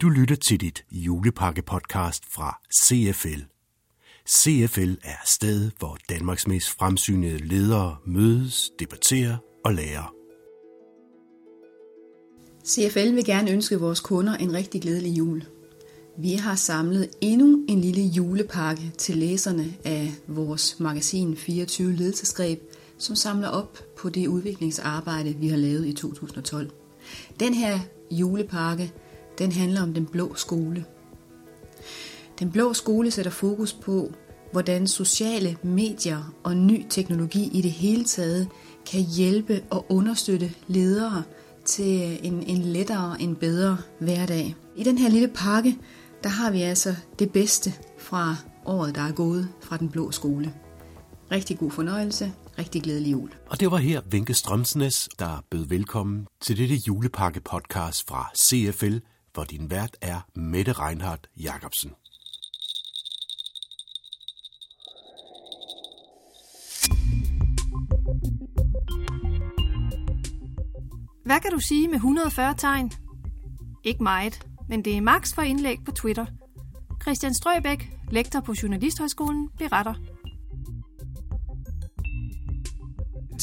Du lytter til dit julepakke-podcast fra CFL. CFL er sted, hvor Danmarks mest fremsynede ledere mødes, debatterer og lærer. CFL vil gerne ønske vores kunder en rigtig glædelig jul. Vi har samlet endnu en lille julepakke til læserne af vores magasin 24 Ledelsesgreb, som samler op på det udviklingsarbejde, vi har lavet i 2012. Den her julepakke, den handler om den blå skole. Den blå skole sætter fokus på, hvordan sociale medier og ny teknologi i det hele taget kan hjælpe og understøtte ledere til en, en lettere, en bedre hverdag. I den her lille pakke, der har vi altså det bedste fra året, der er gået fra den blå skole. Rigtig god fornøjelse. Rigtig glædelig jul. Og det var her Vinke Strømsnes, der bød velkommen til dette julepakke-podcast fra CFL, hvor din vært er Mette Reinhardt Jacobsen. Hvad kan du sige med 140 tegn? Ikke meget, men det er max for indlæg på Twitter. Christian Strøbæk, lektor på Journalisthøjskolen, beretter.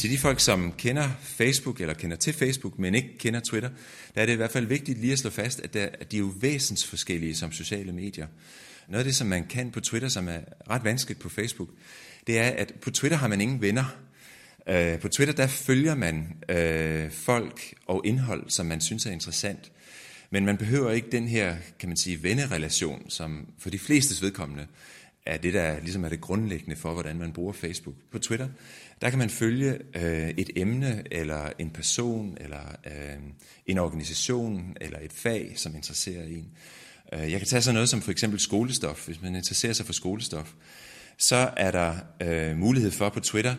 Til de folk, som kender Facebook eller kender til Facebook, men ikke kender Twitter, der er det i hvert fald vigtigt lige at slå fast, at, der, at de er jo væsensforskellige som sociale medier. Noget af det, som man kan på Twitter, som er ret vanskeligt på Facebook, det er, at på Twitter har man ingen venner. Øh, på Twitter, der følger man øh, folk og indhold, som man synes er interessant. Men man behøver ikke den her, kan man sige, vennerelation, som for de flestes vedkommende er det, der ligesom er det grundlæggende for, hvordan man bruger Facebook. På Twitter, der kan man følge øh, et emne, eller en person, eller øh, en organisation, eller et fag, som interesserer en. Øh, jeg kan tage sådan noget som for eksempel skolestof. Hvis man interesserer sig for skolestof, så er der øh, mulighed for på Twitter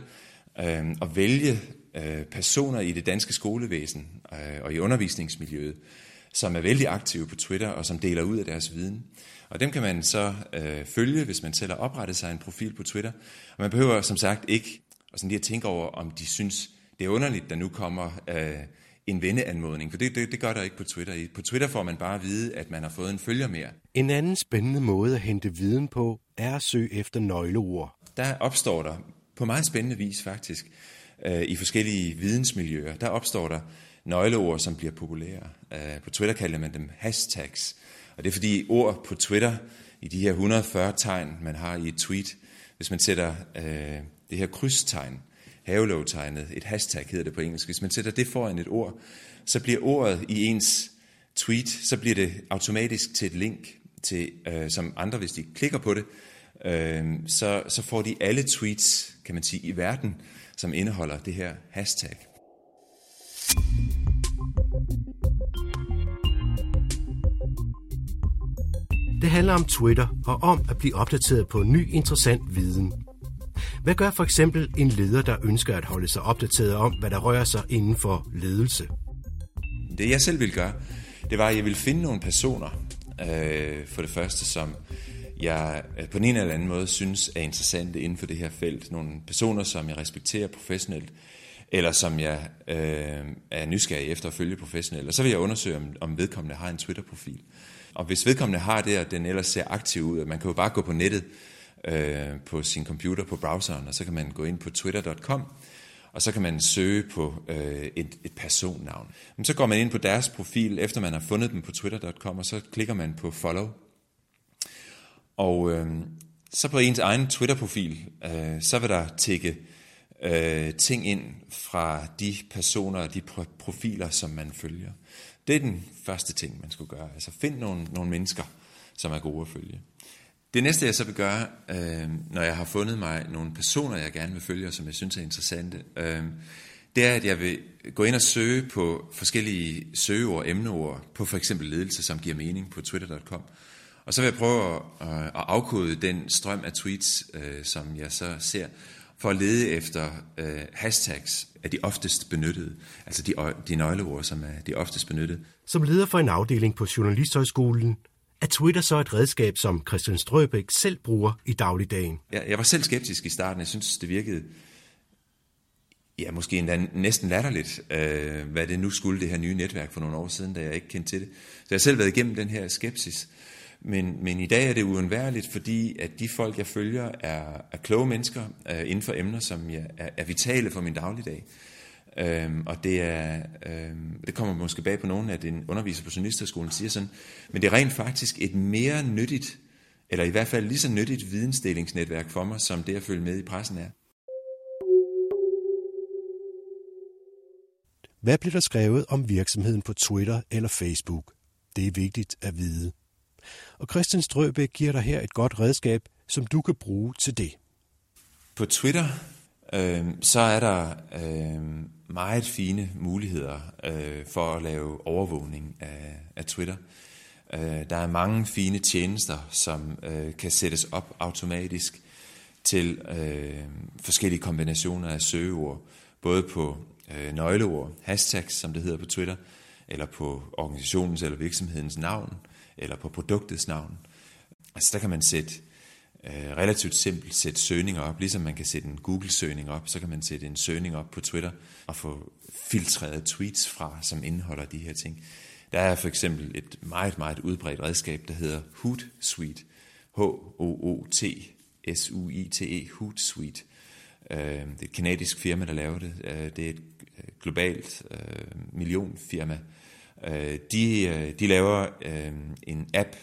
øh, at vælge øh, personer i det danske skolevæsen øh, og i undervisningsmiljøet, som er vældig aktive på Twitter og som deler ud af deres viden. Og dem kan man så øh, følge, hvis man selv har oprettet sig en profil på Twitter. Og man behøver som sagt ikke og sådan lige at tænke over, om de synes, det er underligt, der nu kommer øh, en venneanmodning. For det, det, det gør der ikke på Twitter. På Twitter får man bare at vide, at man har fået en følger mere. En anden spændende måde at hente viden på, er at søge efter nøgleord. Der opstår der, på meget spændende vis faktisk, øh, i forskellige vidensmiljøer, der opstår der nøgleord, som bliver populære. Øh, på Twitter kalder man dem hashtags. Og det er fordi ord på Twitter, i de her 140 tegn, man har i et tweet, hvis man sætter øh, det her krydstegn, havelovtegnet, et hashtag hedder det på engelsk, hvis man sætter det foran et ord, så bliver ordet i ens tweet, så bliver det automatisk til et link, til, øh, som andre, hvis de klikker på det, øh, så, så får de alle tweets, kan man sige, i verden, som indeholder det her hashtag. Det handler om Twitter og om at blive opdateret på ny interessant viden. Hvad gør for eksempel en leder, der ønsker at holde sig opdateret om, hvad der rører sig inden for ledelse? Det jeg selv vil gøre, det var, at jeg ville finde nogle personer, øh, for det første, som jeg øh, på en eller anden måde synes er interessante inden for det her felt. Nogle personer, som jeg respekterer professionelt, eller som jeg øh, er nysgerrig efter at følge professionelt. Og så vil jeg undersøge, om, om vedkommende har en Twitter-profil. Og hvis vedkommende har det, og den ellers ser aktiv ud, man kan jo bare gå på nettet øh, på sin computer på browseren, og så kan man gå ind på twitter.com, og så kan man søge på øh, et, et personnavn. Men så går man ind på deres profil, efter man har fundet dem på twitter.com, og så klikker man på follow. Og øh, så på ens egen Twitter-profil, øh, så vil der tække øh, ting ind fra de personer og de profiler, som man følger. Det er den første ting, man skulle gøre. Altså find nogle, nogle mennesker, som er gode at følge. Det næste, jeg så vil gøre, øh, når jeg har fundet mig nogle personer, jeg gerne vil følge, og som jeg synes er interessante, øh, det er, at jeg vil gå ind og søge på forskellige søgeord, emneord, på for eksempel ledelse, som giver mening på twitter.com. Og så vil jeg prøve at, øh, at afkode den strøm af tweets, øh, som jeg så ser, for at lede efter øh, hashtags af de oftest benyttede, altså de, de nøgleord, som er de oftest benyttede. Som leder for en afdeling på Journalisthøjskolen, er Twitter så et redskab, som Christian Strøbæk selv bruger i dagligdagen? Jeg, jeg var selv skeptisk i starten. Jeg synes, det virkede ja, måske endda næsten latterligt, øh, hvad det nu skulle, det her nye netværk for nogle år siden, da jeg ikke kendte til det. Så jeg har selv været igennem den her skepsis. Men, men i dag er det uundværligt, fordi at de folk, jeg følger, er, er kloge mennesker øh, inden for emner, som jeg, er, er vitale for min dagligdag. Øhm, og det, er, øhm, det kommer måske bag på nogen, at en underviser på Journalisterskolen siger sådan, men det er rent faktisk et mere nyttigt, eller i hvert fald lige så nyttigt vidensdelingsnetværk for mig, som det at følge med i pressen er. Hvad bliver der skrevet om virksomheden på Twitter eller Facebook? Det er vigtigt at vide. Og Christian Strøbæk giver dig her et godt redskab, som du kan bruge til det. På Twitter, øh, så er der øh, meget fine muligheder øh, for at lave overvågning af, af Twitter. Øh, der er mange fine tjenester, som øh, kan sættes op automatisk til øh, forskellige kombinationer af søgeord, både på øh, nøgleord, hashtags, som det hedder på Twitter, eller på organisationens eller virksomhedens navn, eller på produktets navn. Altså der kan man sætte øh, relativt simpelt sætte søgninger op, ligesom man kan sætte en Google-søgning op, så kan man sætte en søgning op på Twitter og få filtreret tweets fra, som indeholder de her ting. Der er for eksempel et meget, meget udbredt redskab, der hedder Hootsuite. H-O-O-T-S-U-I-T-E, Hootsuite. Det er et kanadisk firma, der laver det. Øh, det er et øh, globalt øh, millionfirma. Øh, de, øh, de laver øh, en app,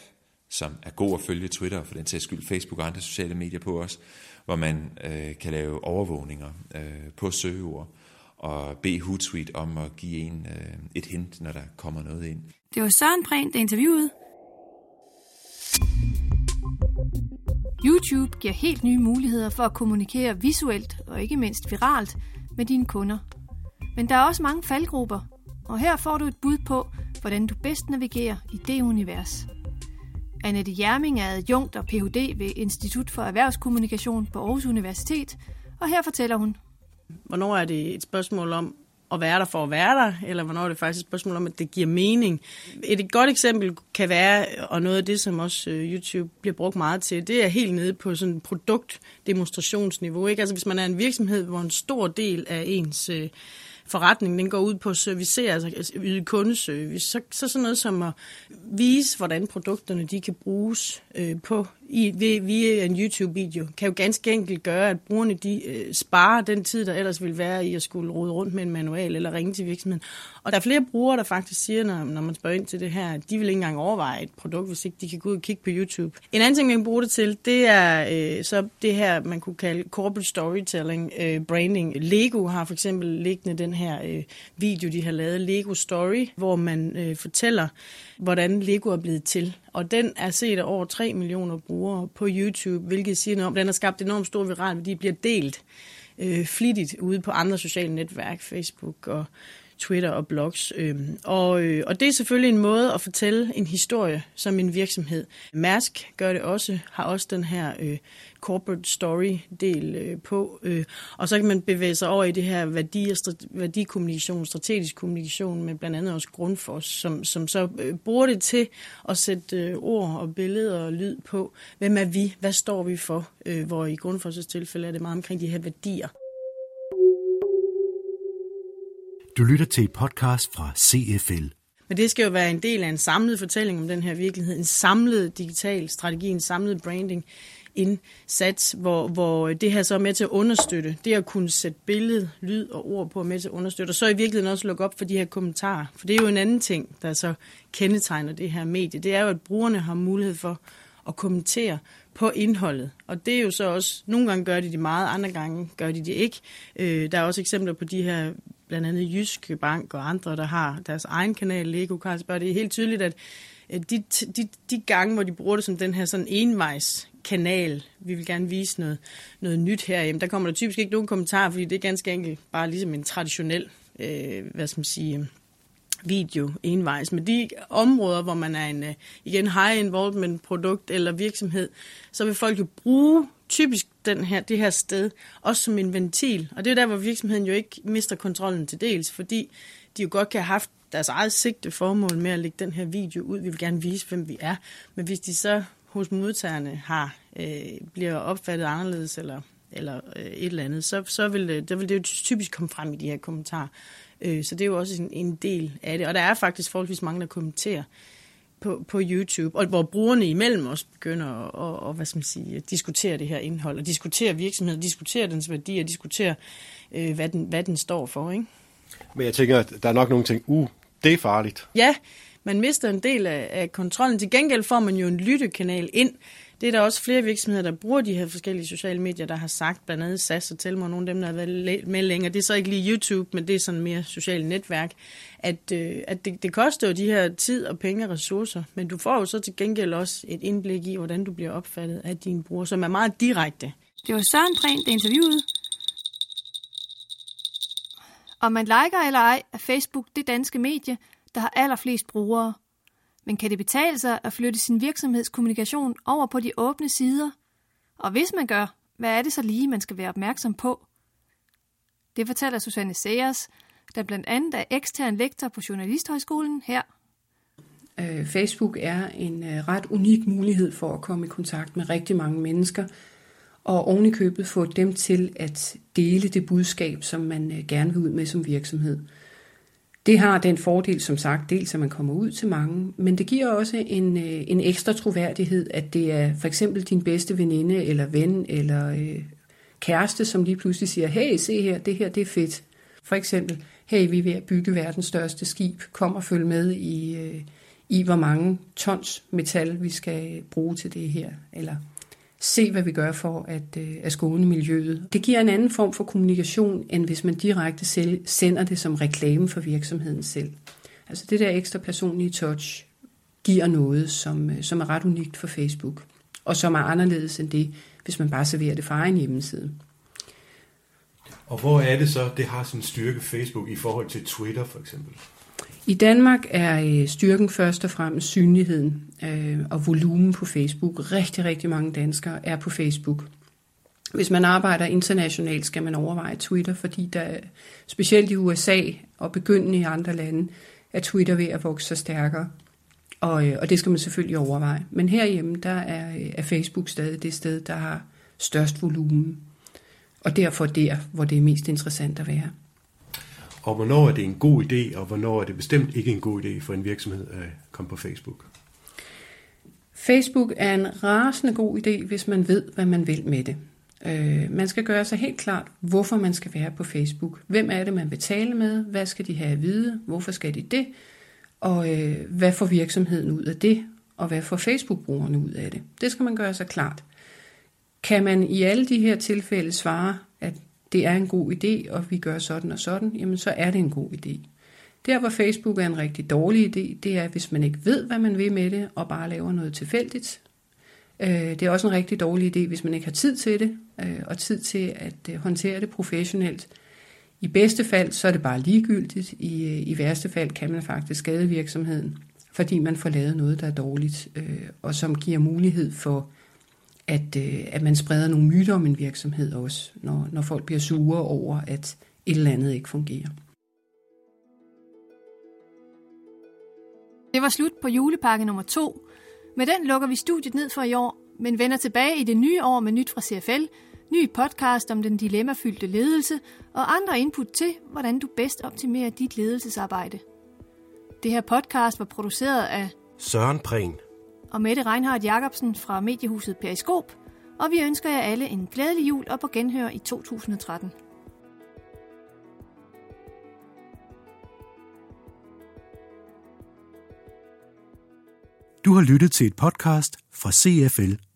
som er god at følge Twitter, og for den sags skyld Facebook og andre sociale medier på os, hvor man øh, kan lave overvågninger øh, på søgeord og bede Hootsuite om at give en øh, et hint, når der kommer noget ind. Det var Søren Prehn, der interviewede. YouTube giver helt nye muligheder for at kommunikere visuelt og ikke mindst viralt med dine kunder. Men der er også mange faldgrupper, og her får du et bud på, hvordan du bedst navigerer i det univers. Annette Jerming er adjunkt og Ph.D. ved Institut for Erhvervskommunikation på Aarhus Universitet, og her fortæller hun. Hvornår er det et spørgsmål om at være der for at være der, eller hvornår er det faktisk et spørgsmål om, at det giver mening. Et godt eksempel kan være, og noget af det, som også øh, YouTube bliver brugt meget til, det er helt nede på sådan et produktdemonstrationsniveau. Ikke? Altså hvis man er en virksomhed, hvor en stor del af ens øh, forretning den går ud på at servicere, altså, altså yde kundeservice, så, så sådan noget som at vise, hvordan produkterne de kan bruges øh, på i, via en YouTube-video, kan jo ganske enkelt gøre, at brugerne de, øh, sparer den tid, der ellers ville være i at skulle rode rundt med en manual eller ringe til virksomheden. Og der er flere brugere, der faktisk siger, når, når man spørger ind til det her, at de vil ikke engang overveje et produkt, hvis ikke de kan gå ud og kigge på YouTube. En anden ting, man kan bruge det til, det er øh, så det her, man kunne kalde corporate storytelling, øh, branding. Lego har for eksempel liggende den her øh, video, de har lavet, Lego Story, hvor man øh, fortæller, hvordan Lego er blevet til. Og den er set af over 3 millioner brugere på YouTube, hvilket siger noget om, den har skabt enormt stor viral, fordi de bliver delt øh, flittigt ude på andre sociale netværk, Facebook og Twitter og blogs. Øh, og, øh, og det er selvfølgelig en måde at fortælle en historie som en virksomhed. Mærsk gør det også, har også den her øh, corporate story-del øh, på. Øh, og så kan man bevæge sig over i det her værdi værdikommunikation, strategisk kommunikation med blandt andet også Grundfos, som, som så øh, bruger det til at sætte ord og billeder og lyd på, hvem er vi, hvad står vi for, hvor i Grundfos' tilfælde er det meget omkring de her værdier. Du lytter til et podcast fra CFL. Men det skal jo være en del af en samlet fortælling om den her virkelighed, en samlet digital strategi, en samlet branding indsats, hvor, hvor det her så er med til at understøtte, det at kunne sætte billede, lyd og ord på er med til at understøtte, og så i virkeligheden også lukke op for de her kommentarer. For det er jo en anden ting, der så kendetegner det her medie. Det er jo, at brugerne har mulighed for at kommentere på indholdet. Og det er jo så også, nogle gange gør de det meget, andre gange gør de det ikke. Øh, der er også eksempler på de her blandt andet Jyske Bank og andre, der har deres egen kanal, Lego Carlsberg. Det er helt tydeligt, at de, de, de gange, hvor de bruger det som den her sådan envejs kanal, vi vil gerne vise noget, noget nyt her, der kommer der typisk ikke nogen kommentarer, fordi det er ganske enkelt bare ligesom en traditionel, øh, hvad skal man sige, video envejs. Men de områder, hvor man er en øh, igen high involvement produkt eller virksomhed, så vil folk jo bruge typisk den her, det her sted også som en ventil. Og det er der, hvor virksomheden jo ikke mister kontrollen til dels, fordi de jo godt kan have haft deres eget sigte formål med at lægge den her video ud. Vi vil gerne vise, hvem vi er. Men hvis de så hos modtagerne har, øh, bliver opfattet anderledes, eller eller øh, et eller andet, så, så vil, det, der vil det jo typisk komme frem i de her kommentarer. Øh, så det er jo også en, en del af det. Og der er faktisk forholdsvis mange, der kommenterer på, på YouTube, og hvor brugerne imellem også begynder at, og, hvad skal man sige, at diskutere det her indhold, og diskutere virksomheden, diskutere dens værdier, diskutere, øh, hvad, den, hvad den står for. Ikke? Men jeg tænker, at der er nok nogle ting, uh, det er farligt. Ja, man mister en del af, af kontrollen. Til gengæld får man jo en lyttekanal ind. Det er der også flere virksomheder, der bruger de her forskellige sociale medier, der har sagt, blandt andet SAS og Telmo, nogle af dem, der har været med længere. Det er så ikke lige YouTube, men det er sådan mere sociale netværk. At, øh, at det, det koster jo de her tid og penge og ressourcer, men du får jo så til gengæld også et indblik i, hvordan du bliver opfattet af dine brugere, som er meget direkte. Det var Søren Prehn, der interviewede. Om man liker eller ej, er Facebook det danske medie, der har allerflest brugere. Men kan det betale sig at flytte sin virksomhedskommunikation over på de åbne sider? Og hvis man gør, hvad er det så lige, man skal være opmærksom på? Det fortæller Susanne Sayers, der blandt andet er ekstern lektor på Journalisthøjskolen her. Øh, Facebook er en øh, ret unik mulighed for at komme i kontakt med rigtig mange mennesker, og oven i købet få dem til at dele det budskab, som man øh, gerne vil ud med som virksomhed. Det har den fordel, som sagt, dels at man kommer ud til mange, men det giver også en, øh, en ekstra troværdighed, at det er for eksempel din bedste veninde eller ven eller øh, kæreste, som lige pludselig siger, hey, se her, det her, det er fedt. For eksempel, hey, vi er ved at bygge verdens største skib, kom og følg med i, øh, i hvor mange tons metal vi skal bruge til det her, eller se, hvad vi gør for at, øh, at skåne miljøet. Det giver en anden form for kommunikation, end hvis man direkte selv sender det som reklame for virksomheden selv. Altså det der ekstra personlige touch giver noget, som, øh, som er ret unikt for Facebook, og som er anderledes end det, hvis man bare serverer det fra egen hjemmeside. Og hvor er det så, det har sin styrke Facebook i forhold til Twitter for eksempel? I Danmark er øh, styrken først og fremmest synligheden øh, og volumen på Facebook. Rigtig, rigtig mange danskere er på Facebook. Hvis man arbejder internationalt, skal man overveje Twitter, fordi der specielt i USA og begyndende i andre lande, er Twitter ved at vokse sig stærkere. Og, øh, og det skal man selvfølgelig overveje. Men herhjemme, der er, er Facebook stadig det sted, der har størst volumen. Og derfor der, hvor det er mest interessant at være og hvornår er det en god idé, og hvornår er det bestemt ikke en god idé for en virksomhed at komme på Facebook? Facebook er en rasende god idé, hvis man ved, hvad man vil med det. Øh, man skal gøre sig helt klart, hvorfor man skal være på Facebook. Hvem er det, man vil tale med? Hvad skal de have at vide? Hvorfor skal de det? Og øh, hvad får virksomheden ud af det? Og hvad får Facebook-brugerne ud af det? Det skal man gøre sig klart. Kan man i alle de her tilfælde svare, at det er en god idé, og vi gør sådan og sådan, jamen så er det en god idé. Der, hvor Facebook er en rigtig dårlig idé, det er, hvis man ikke ved, hvad man vil med det, og bare laver noget tilfældigt. Øh, det er også en rigtig dårlig idé, hvis man ikke har tid til det, øh, og tid til at øh, håndtere det professionelt. I bedste fald, så er det bare ligegyldigt. I, i værste fald kan man faktisk skade virksomheden, fordi man får lavet noget, der er dårligt, og som giver mulighed for at, øh, at man spreder nogle myter om en virksomhed også, når, når folk bliver sure over, at et eller andet ikke fungerer. Det var slut på julepakke nummer to. Med den lukker vi studiet ned for i år, men vender tilbage i det nye år med nyt fra CFL, ny podcast om den dilemmafyldte ledelse og andre input til, hvordan du bedst optimerer dit ledelsesarbejde. Det her podcast var produceret af Søren Prehn og Mette Reinhardt Jacobsen fra mediehuset Periskop, og vi ønsker jer alle en glædelig jul og på genhør i 2013. Du har lyttet til et podcast fra CFL